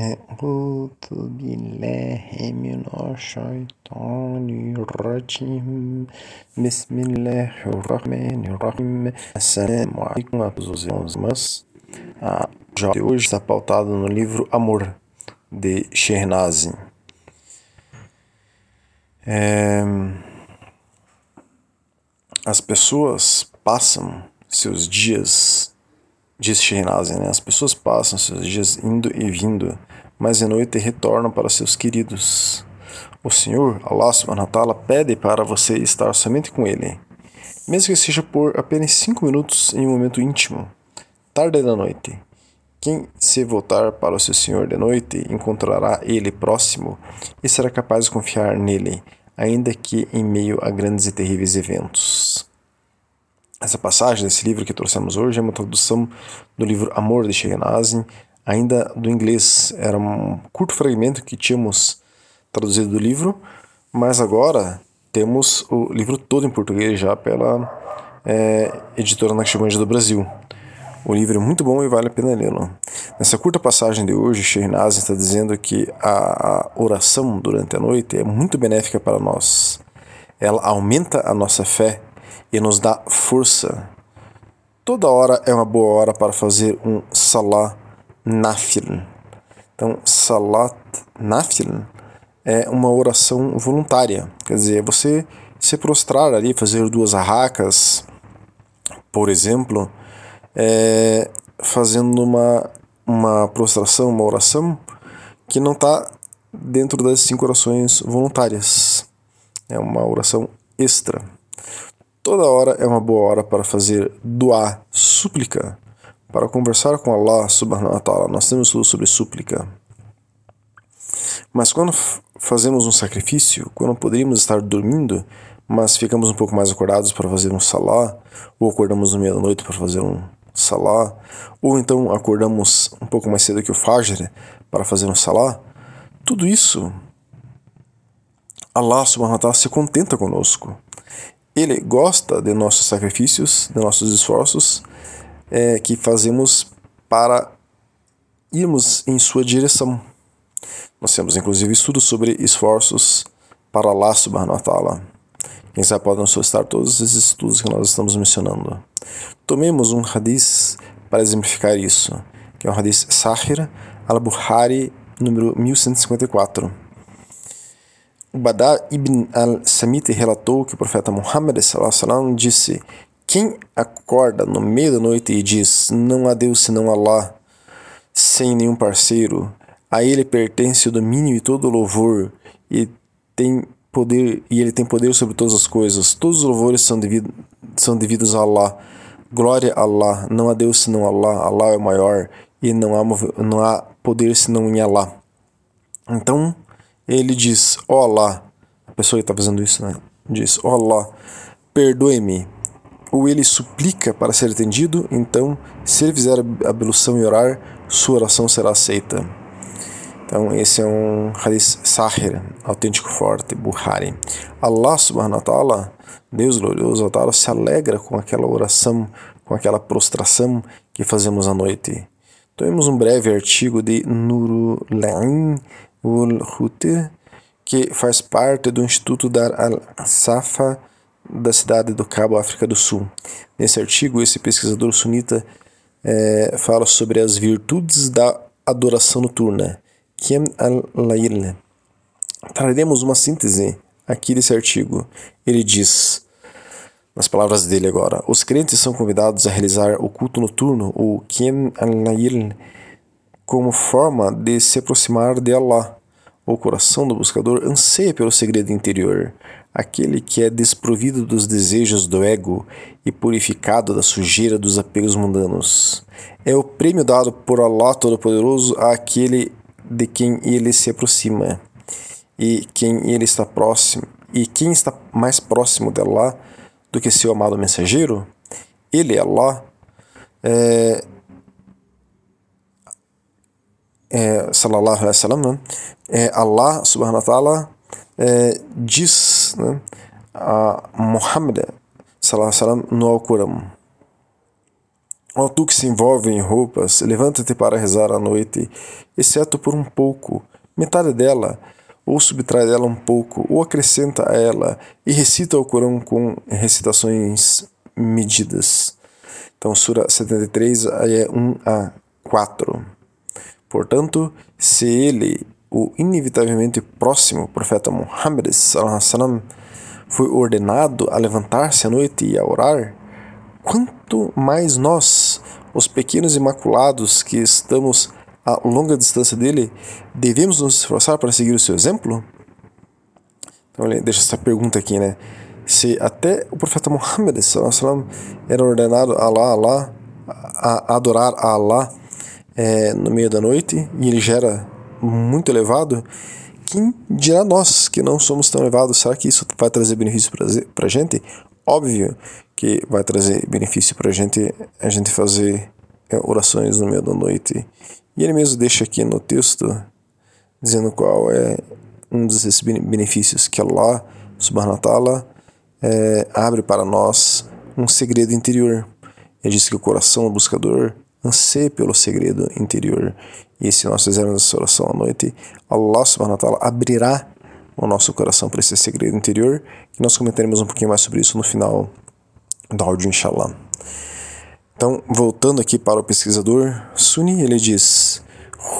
أعوذ بالله من الشيطان الرجيم بسم الله الرحمن الرحيم Assalamu alaikum a todos os irmãos A já de hoje está pautado no livro Amor, de Shernazin. É... As pessoas passam seus dias diz Shehnazin, né? as pessoas passam seus dias indo e vindo, mas de noite retornam para seus queridos. O Senhor, Allah subhanahu wa pede para você estar somente com Ele, mesmo que seja por apenas cinco minutos em um momento íntimo, tarde da noite. Quem se voltar para o seu Senhor de noite encontrará Ele próximo e será capaz de confiar nele, ainda que em meio a grandes e terríveis eventos. Essa passagem desse livro que trouxemos hoje é uma tradução do livro Amor de Shehnazin, ainda do inglês. Era um curto fragmento que tínhamos traduzido do livro, mas agora temos o livro todo em português já pela é, editora Naqshband do Brasil. O livro é muito bom e vale a pena lê-lo. Nessa curta passagem de hoje, Shehnazin está dizendo que a oração durante a noite é muito benéfica para nós. Ela aumenta a nossa fé e nos dá força. Toda hora é uma boa hora para fazer um salat nafil. Então, salat nafil é uma oração voluntária, quer dizer, você se prostrar ali, fazer duas arracas, por exemplo, é, fazendo uma, uma prostração, uma oração que não está dentro das cinco orações voluntárias. É uma oração extra. Toda hora é uma boa hora para fazer doar, súplica, para conversar com Allah subhanahu wa ta'ala. Nós temos tudo sobre súplica. Mas quando fazemos um sacrifício, quando poderíamos estar dormindo, mas ficamos um pouco mais acordados para fazer um salá, ou acordamos no meio da noite para fazer um salá, ou então acordamos um pouco mais cedo que o Fajr para fazer um salá, tudo isso Allah subhanahu wa ta'ala se contenta conosco. Ele gosta de nossos sacrifícios, de nossos esforços é, que fazemos para irmos em sua direção. Nós temos inclusive estudos sobre esforços para Allah subhanahu. Quem sabe pode nos solicitar todos esses estudos que nós estamos mencionando. Tomemos um hadith para exemplificar isso, que é o hadith Sahir al-Bukhari, número 1154 Badar ibn al-Samit relatou que o profeta Muhammad sallam, disse: Quem acorda no meio da noite e diz: Não há Deus senão Allah, sem nenhum parceiro, a ele pertence o domínio e todo o louvor, e tem poder e ele tem poder sobre todas as coisas. Todos os louvores são, devido, são devidos a Allah. Glória a Allah, não há Deus senão Allah, Allah é o maior e não há, não há poder senão em Allah. Então, ele diz: Allah, a pessoa que está fazendo isso, né? Diz: Allah, perdoe-me. Ou ele suplica para ser atendido, então, se ele fizer a ablução e orar, sua oração será aceita. Então, esse é um hadith sahir, autêntico forte, Buhari. Allah subhanahu wa ta'ala, Deus glorioso, ta'ala, se alegra com aquela oração, com aquela prostração que fazemos à noite. Tomemos um breve artigo de Nurulain Ul-Hutter, que faz parte do Instituto Dar al-Safa da cidade do Cabo, África do Sul. Nesse artigo, esse pesquisador sunita é, fala sobre as virtudes da adoração noturna, Qiyam al-Layl. Traremos uma síntese aqui desse artigo. Ele diz, nas palavras dele agora, os crentes são convidados a realizar o culto noturno, o Qiyam al-Layl, como forma de se aproximar de Allah. O coração do buscador anseia pelo segredo interior, aquele que é desprovido dos desejos do ego e purificado da sujeira dos apegos mundanos. É o prêmio dado por Allah Todo-Poderoso àquele de quem ele se aproxima e quem ele está próximo e quem está mais próximo de Allah do que seu amado mensageiro. Ele, Allah, é, é, sallallahu alaihi wasallam, né? é, Allah subhanahu wa ta'ala é, diz né, a Muhammad sallallahu alaihi wasallam no Alcorão. Ó tu que se envolve em roupas, levanta-te para rezar à noite, exceto por um pouco, metade dela, ou subtrai dela um pouco, ou acrescenta a ela, e recita o Corão com recitações medidas. Então, Sura 73, é 1 a 4. Portanto, se ele, o inevitavelmente próximo profeta Muhammad, foi ordenado a levantar-se à noite e a orar, quanto mais nós, os pequenos imaculados que estamos a longa distância dele, devemos nos esforçar para seguir o seu exemplo? Então, deixa essa pergunta aqui, né? Se até o profeta Muhammad era ordenado a Allah, Allah, a adorar a Allah é, no meio da noite e ele já era muito elevado, quem dirá nós que não somos tão elevados? Será que isso vai trazer benefício para a gente? Óbvio que vai trazer benefício para a gente a gente fazer é, orações no meio da noite. E ele mesmo deixa aqui no texto dizendo qual é um desses benefícios que Allah subhanahu wa é, abre para nós um segredo interior. Ele diz que o coração do buscador anseia pelo segredo interior. E se nós fizermos essa oração à noite, Allah subhanahu wa ta'ala abrirá o nosso coração para esse segredo interior e nós comentaremos um pouquinho mais sobre isso no final do áudio, inshallah. Então, voltando aqui para o pesquisador Sunni, ele diz: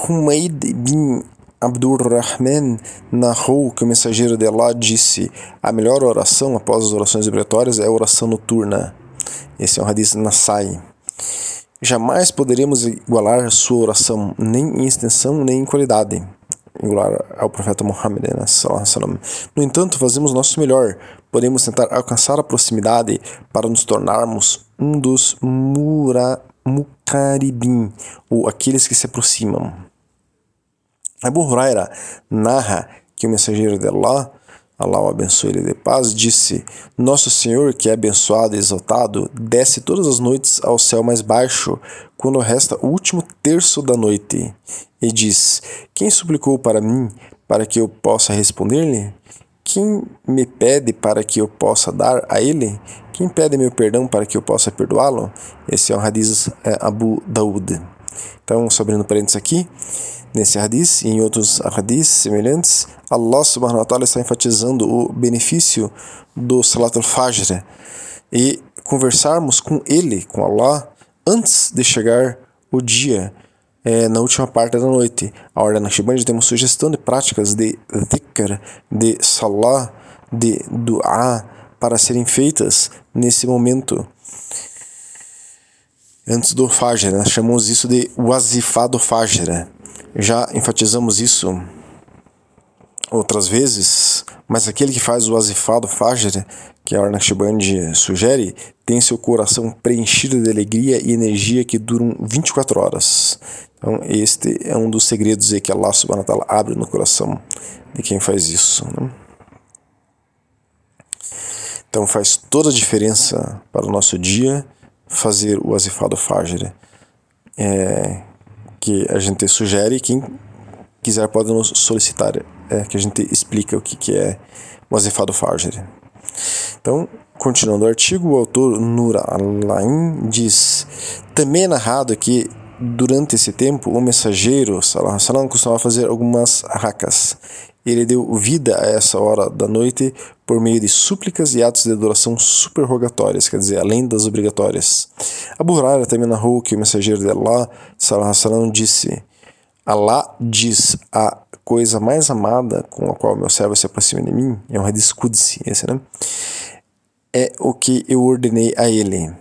Humaid bin Abdurrahman narrou que o mensageiro de Allah disse: A melhor oração após as orações obrigatórias é a oração noturna. Esse é um hadith Nasai. Jamais poderemos igualar sua oração, nem em extensão, nem em qualidade igualar ao profeta Muhammad. Né? No entanto, fazemos nosso melhor. Podemos tentar alcançar a proximidade para nos tornarmos um dos mura, mukaribim, ou aqueles que se aproximam. Abu Huraira narra que o mensageiro de Allah Allah o abençoe ele de paz, disse: Nosso Senhor, que é abençoado e exaltado, desce todas as noites ao céu mais baixo, quando resta o último terço da noite, e diz: Quem suplicou para mim, para que eu possa responder-lhe? Quem me pede para que eu possa dar a ele? Quem pede meu perdão para que eu possa perdoá-lo? Esse é um hadith é, Abu Daud. Então, só abrindo parênteses aqui, nesse hadith e em outros hadiths semelhantes, Allah subhanahu wa ta'ala está enfatizando o benefício do Salat al-Fajr e conversarmos com ele, com Allah, antes de chegar o dia, é, na última parte da noite. A Ordem Naqshband tem uma sugestão de práticas de dhikr, de salah, de dua, para serem feitas nesse momento. Antes do Fajr, nós chamamos isso de wazifá do Fajr. Já enfatizamos isso outras vezes, mas aquele que faz o azifado Fajr, que a Arnashband sugere, tem seu coração preenchido de alegria e energia que duram 24 horas. Então, este é um dos segredos que Allah subhanahu wa abre no coração de quem faz isso. Né? Então, faz toda a diferença para o nosso dia fazer o azifado Fajr. É, que a gente sugere, quem quiser pode nos solicitar é, que a gente explica o que, que é o azefado Fajr. Então, continuando o artigo, o autor Nur Alain diz: também é narrado que durante esse tempo o mensageiro Salah Salam costumava fazer algumas Ele deu vida a essa hora da noite por meio de súplicas e atos de adoração superrogatórias, quer dizer, além das obrigatórias. Abu Huraira também narrou que o mensageiro de Allah, Salam, disse: Allah diz a coisa mais amada com a qual meu servo se aproxima de mim, é um hadith Qudsi, esse, né? É o que eu ordenei a ele,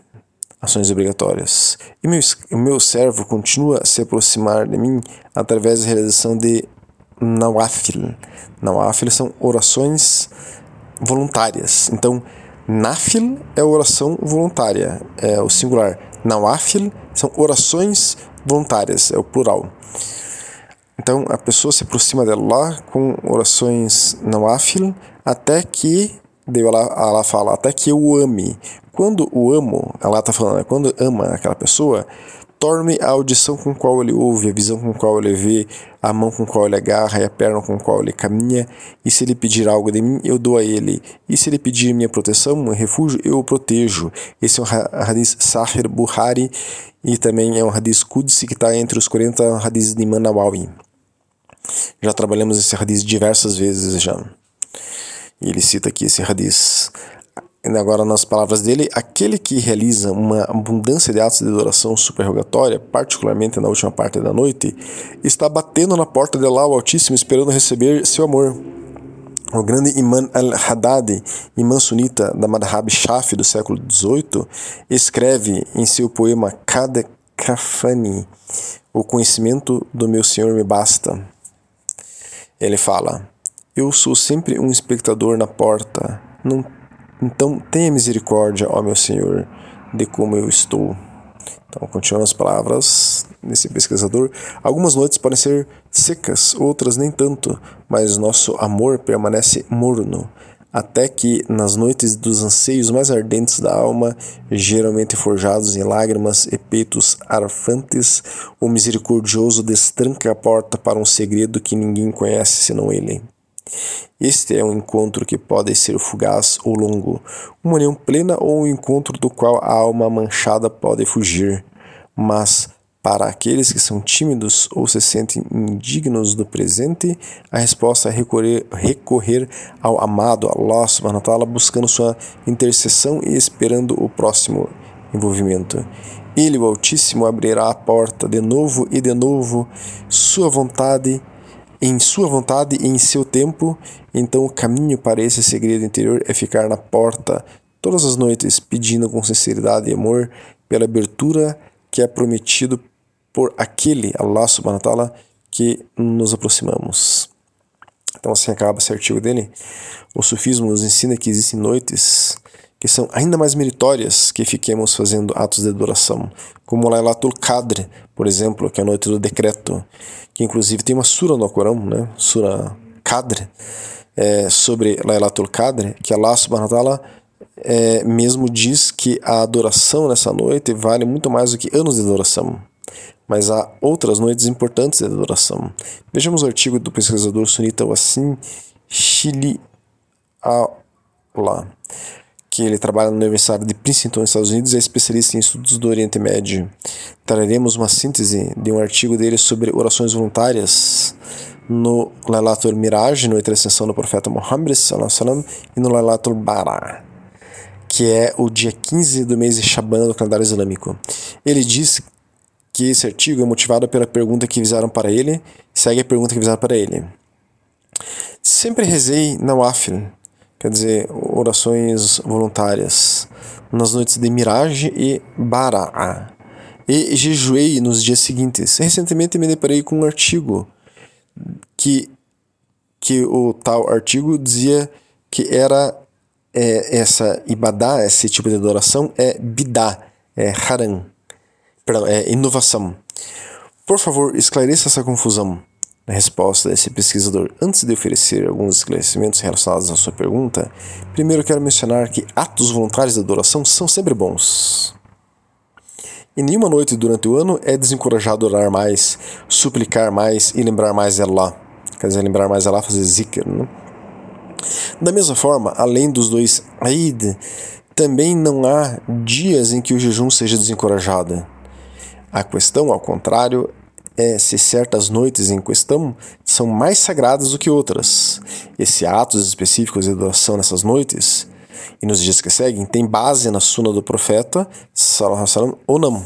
ações obrigatórias. E meu, o meu servo continua a se aproximar de mim através da realização de nawafil. Nawafil são orações voluntárias. Então, nafil é oração voluntária, é o singular. Nawafil são orações voluntárias, é o plural. Então a pessoa se aproxima de Allah com orações nawafil até que, Allah, Allah fala, até que eu o ame. Quando o amo, Allah está falando, quando ama aquela pessoa, Torne a audição com qual ele ouve, a visão com qual ele vê, a mão com qual ele agarra e a perna com qual ele caminha. E se ele pedir algo de mim, eu dou a ele. E se ele pedir minha proteção, meu refúgio, eu o protejo. Esse é um hadith Sahir Buhari e também é um hadith Qudsi que está entre os 40 hadiths de Imam Nawawi. Já trabalhamos esse hadith diversas vezes já. E ele cita aqui esse hadith agora nas palavras dele, aquele que realiza uma abundância de atos de adoração superrogatória, particularmente na última parte da noite, está batendo na porta de Allah o Altíssimo esperando receber seu amor. O grande Imam al-Haddad, imã sunita da Madhab Shafi do século XVIII, escreve em seu poema Kada Kafani, O conhecimento do meu Senhor me basta. Ele fala: Eu sou sempre um espectador na porta, não então tenha misericórdia, ó meu Senhor, de como eu estou. Então, continuando as palavras desse pesquisador, algumas noites podem ser secas, outras nem tanto, mas nosso amor permanece morno, até que, nas noites dos anseios mais ardentes da alma, geralmente forjados em lágrimas e peitos arfantes, o misericordioso destranca a porta para um segredo que ninguém conhece senão ele. Este é um encontro que pode ser fugaz ou longo, uma união plena ou um encontro do qual a alma manchada pode fugir. Mas, para aqueles que são tímidos ou se sentem indignos do presente, a resposta é recorrer, recorrer ao amado Allah subhanahu wa buscando sua intercessão e esperando o próximo envolvimento. Ele, o Altíssimo, abrirá a porta de novo e de novo, sua vontade em sua vontade e em seu tempo, então o caminho para esse segredo interior é ficar na porta todas as noites, pedindo com sinceridade e amor pela abertura que é prometido por aquele Allah subhanahu wa ta'ala que nos aproximamos. Então assim acaba esse artigo dele. O sufismo nos ensina que existem noites que são ainda mais meritórias que fiquemos fazendo atos de adoração, como Lailatul Qadr, por exemplo, que é a noite do decreto, que inclusive tem uma sura no Corão, né? Sura Qadr, é, sobre Lailatul Qadr, que Allah subhanahu wa ta'ala é, mesmo diz que a adoração nessa noite vale muito mais do que anos de adoração. Mas há outras noites importantes de adoração. Vejamos o artigo do pesquisador sunita Wassim Shili Allah que ele trabalha na Universidade de Princeton, nos Estados Unidos, é especialista em estudos do Oriente Médio. Traremos uma síntese de um artigo dele sobre orações voluntárias no Lailatul Miraj, no Ascensão do Profeta Muhammad e no Lailatul Bara, que é o dia 15 do mês de Shaban do calendário islâmico. Ele diz que esse artigo é motivado pela pergunta que fizeram para ele, segue a pergunta que fizeram para ele. Sempre rezei na Wafil, quer dizer, orações voluntárias, nas noites de Mirage e Bara'a. E jejuei nos dias seguintes. Recentemente me deparei com um artigo que, que o tal artigo dizia que era é, essa ibadá, esse tipo de adoração, é bidá, é haram, perdão, é inovação. Por favor, esclareça essa confusão. Na resposta desse pesquisador, antes de oferecer alguns esclarecimentos relacionados à sua pergunta, primeiro quero mencionar que atos voluntários de adoração são sempre bons. Em nenhuma noite durante o ano é desencorajado orar mais, suplicar mais e lembrar mais Allah. Quer dizer, lembrar mais Allah, fazer zikr. Né? Da mesma forma, além dos dois Eid, também não há dias em que o jejum seja desencorajado. A questão, ao contrário, é se certas noites em questão são mais sagradas do que outras. E se atos específicos de adoração nessas noites e nos dias que seguem têm base na suna do profeta salam, ou não.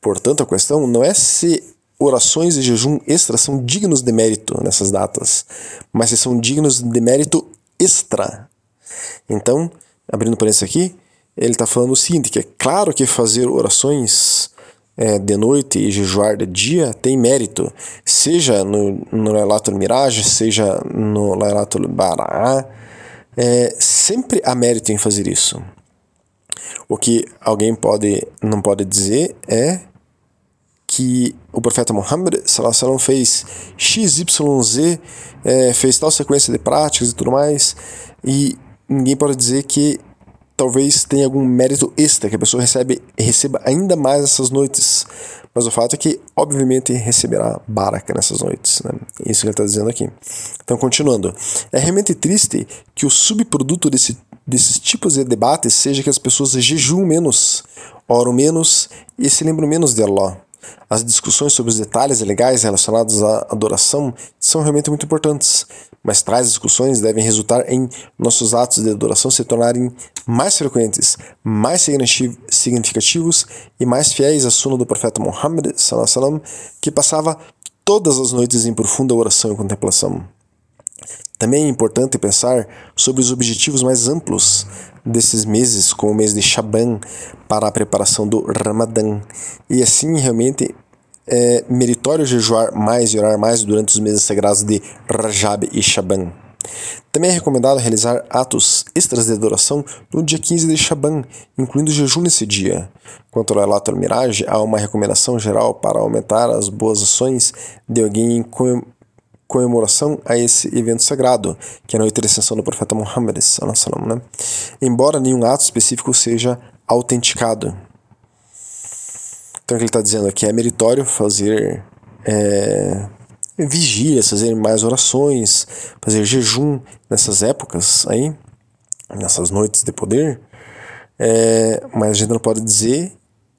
Portanto, a questão não é se orações de jejum extra são dignos de mérito nessas datas, mas se são dignos de mérito extra. Então, abrindo parênteses aqui, ele está falando o seguinte, que é claro que fazer orações é, de noite e jejuar de dia tem mérito, seja no, no Lailatul Mirage, seja no Lailatul Bará, é, sempre há mérito em fazer isso. O que alguém pode não pode dizer é que o profeta Muhammad sallam, fez XYZ, é, fez tal sequência de práticas e tudo mais, e ninguém pode dizer que talvez tenha algum mérito extra, que a pessoa recebe, receba ainda mais essas noites. Mas o fato é que, obviamente, receberá baraka nessas noites. Né? Isso que ele está dizendo aqui. Então, continuando. É realmente triste que o subproduto desse, desses tipos de debates seja que as pessoas jejuam menos, oram menos e se lembram menos de Allah. As discussões sobre os detalhes legais relacionados à adoração são realmente muito importantes, mas tais discussões devem resultar em nossos atos de adoração se tornarem mais frequentes, mais significativos e mais fiéis à suna do profeta Muhammad, que passava todas as noites em profunda oração e contemplação. Também é importante pensar sobre os objetivos mais amplos desses meses, como o mês de Shaban, para a preparação do Ramadã. E assim, realmente, é meritório jejuar mais e orar mais durante os meses sagrados de Rajab e Shaban. Também é recomendado realizar atos extras de adoração no dia 15 de Shaban, incluindo jejum nesse dia. Quanto ao Elatul Miraj, há uma recomendação geral para aumentar as boas ações de alguém em comemoração a esse evento sagrado, que é a noite de ascensão do profeta Muhammad, né? embora nenhum ato específico seja autenticado. Então o que ele está dizendo aqui é meritório fazer é, vigílias, fazer mais orações, fazer jejum nessas épocas aí, nessas noites de poder, é, mas a gente não pode dizer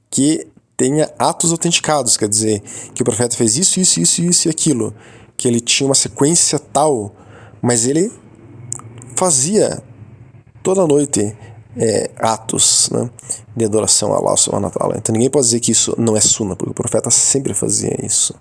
que tenha atos autenticados, quer dizer, que o profeta fez isso, isso, isso, isso e aquilo que ele tinha uma sequência tal, mas ele fazia toda noite é, atos né, de adoração a Allah subhanahu Então ninguém pode dizer que isso não é sunna, porque o profeta sempre fazia isso.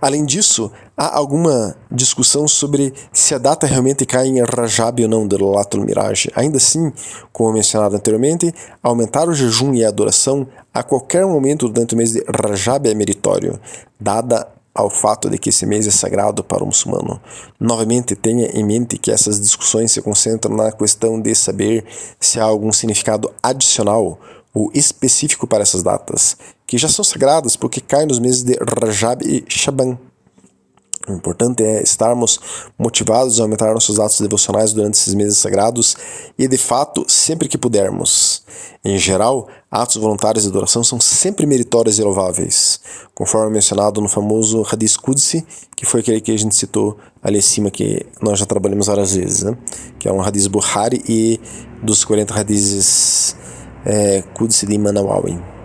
Além disso, há alguma discussão sobre se a data realmente cai em Rajab ou não do Latul Miraj. Ainda assim, como mencionado anteriormente, aumentar o jejum e a adoração a qualquer momento durante o mês de Rajab é meritório, dada ao fato de que esse mês é sagrado para o muçulmano. Novamente, tenha em mente que essas discussões se concentram na questão de saber se há algum significado adicional ou específico para essas datas, que já são sagradas porque caem nos meses de Rajab e Shaban. O importante é estarmos motivados a aumentar nossos atos devocionais durante esses meses sagrados e, de fato, sempre que pudermos. Em geral, atos voluntários de adoração são sempre meritórios e louváveis, conforme mencionado no famoso Hadith Qudsi, que foi aquele que a gente citou ali acima, que nós já trabalhamos várias vezes, né? que é um Hadith Bukhari e dos 40 Hadiths é, Qudsi de Imam Nawawi.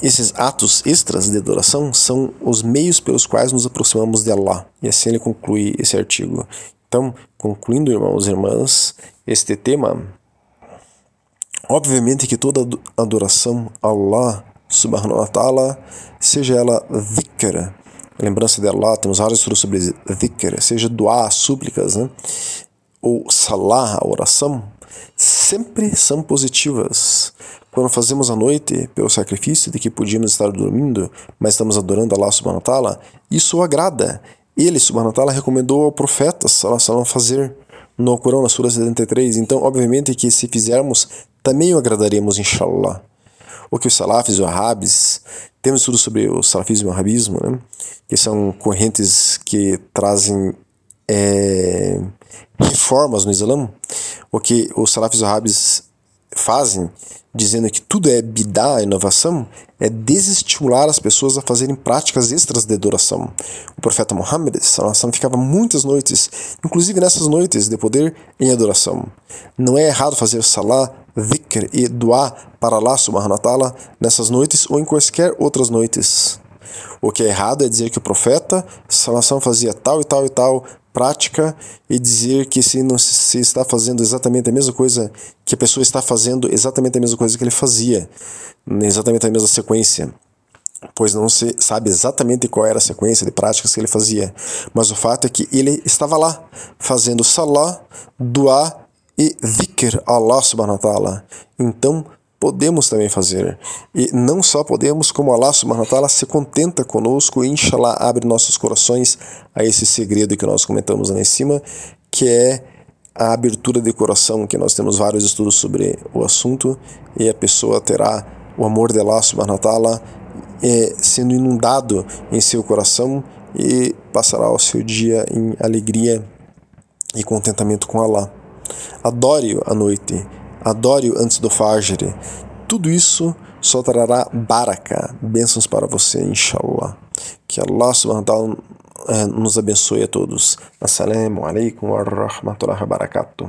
Esses atos extras de adoração são os meios pelos quais nos aproximamos de Allah. E assim ele conclui esse artigo. Então, concluindo, irmãos e irmãs, este tema, obviamente que toda adoração a Allah subhanahu wa ta'ala, seja ela dhikr, lembrança de Allah, temos vários estudos sobre dhikr, seja doar súplicas, né? ou salah, oração, sempre são positivas. Quando fazemos a noite pelo sacrifício de que podíamos estar dormindo, mas estamos adorando Allah subhanahu wa ta'ala, isso o agrada. Ele, subhanahu wa ta'ala, recomendou ao profeta sallallahu fazer no Corão, na Sura 73. Então, obviamente que se fizermos, também o agradaríamos, inshallah. O que os salafis e wahhabis, temos estudo sobre o salafismo e o wahhabismo, né? que são correntes que trazem é, reformas no Islã, o que os salafis wahhabis fazem dizendo que tudo é bidá, inovação, é desestimular as pessoas a fazerem práticas extras de adoração. O profeta Muhammad ficava muitas noites, inclusive nessas noites de poder, em adoração. Não é errado fazer salah, dhikr e dua para Allah subhanahu wa ta'ala nessas noites ou em quaisquer outras noites. O que é errado é dizer que o profeta salvação fazia tal e tal e tal prática e dizer que se não se está fazendo exatamente a mesma coisa que a pessoa está fazendo exatamente a mesma coisa que ele fazia, exatamente a mesma sequência, pois não se sabe exatamente qual era a sequência de práticas que ele fazia, mas o fato é que ele estava lá fazendo salah, dua e dhikr Allah subhanahu wa ta'ala. Então, podemos também fazer. E não só podemos, como Allah subhanahu wa se contenta conosco e inshallah abre nossos corações a esse segredo que nós comentamos lá em cima, que é a abertura de coração, que nós temos vários estudos sobre o assunto, e a pessoa terá o amor de Allah subhanahu wa é, sendo inundado em seu coração e passará o seu dia em alegria e contentamento com Allah. Adore a noite, adore antes do Fajr. Tudo isso só trará baraka, bênçãos para você, inshallah. Que Allah subhanahu wa ta'ala eh, nos abençoe a todos. Assalamu alaikum wa rahmatullahi wa barakatuh.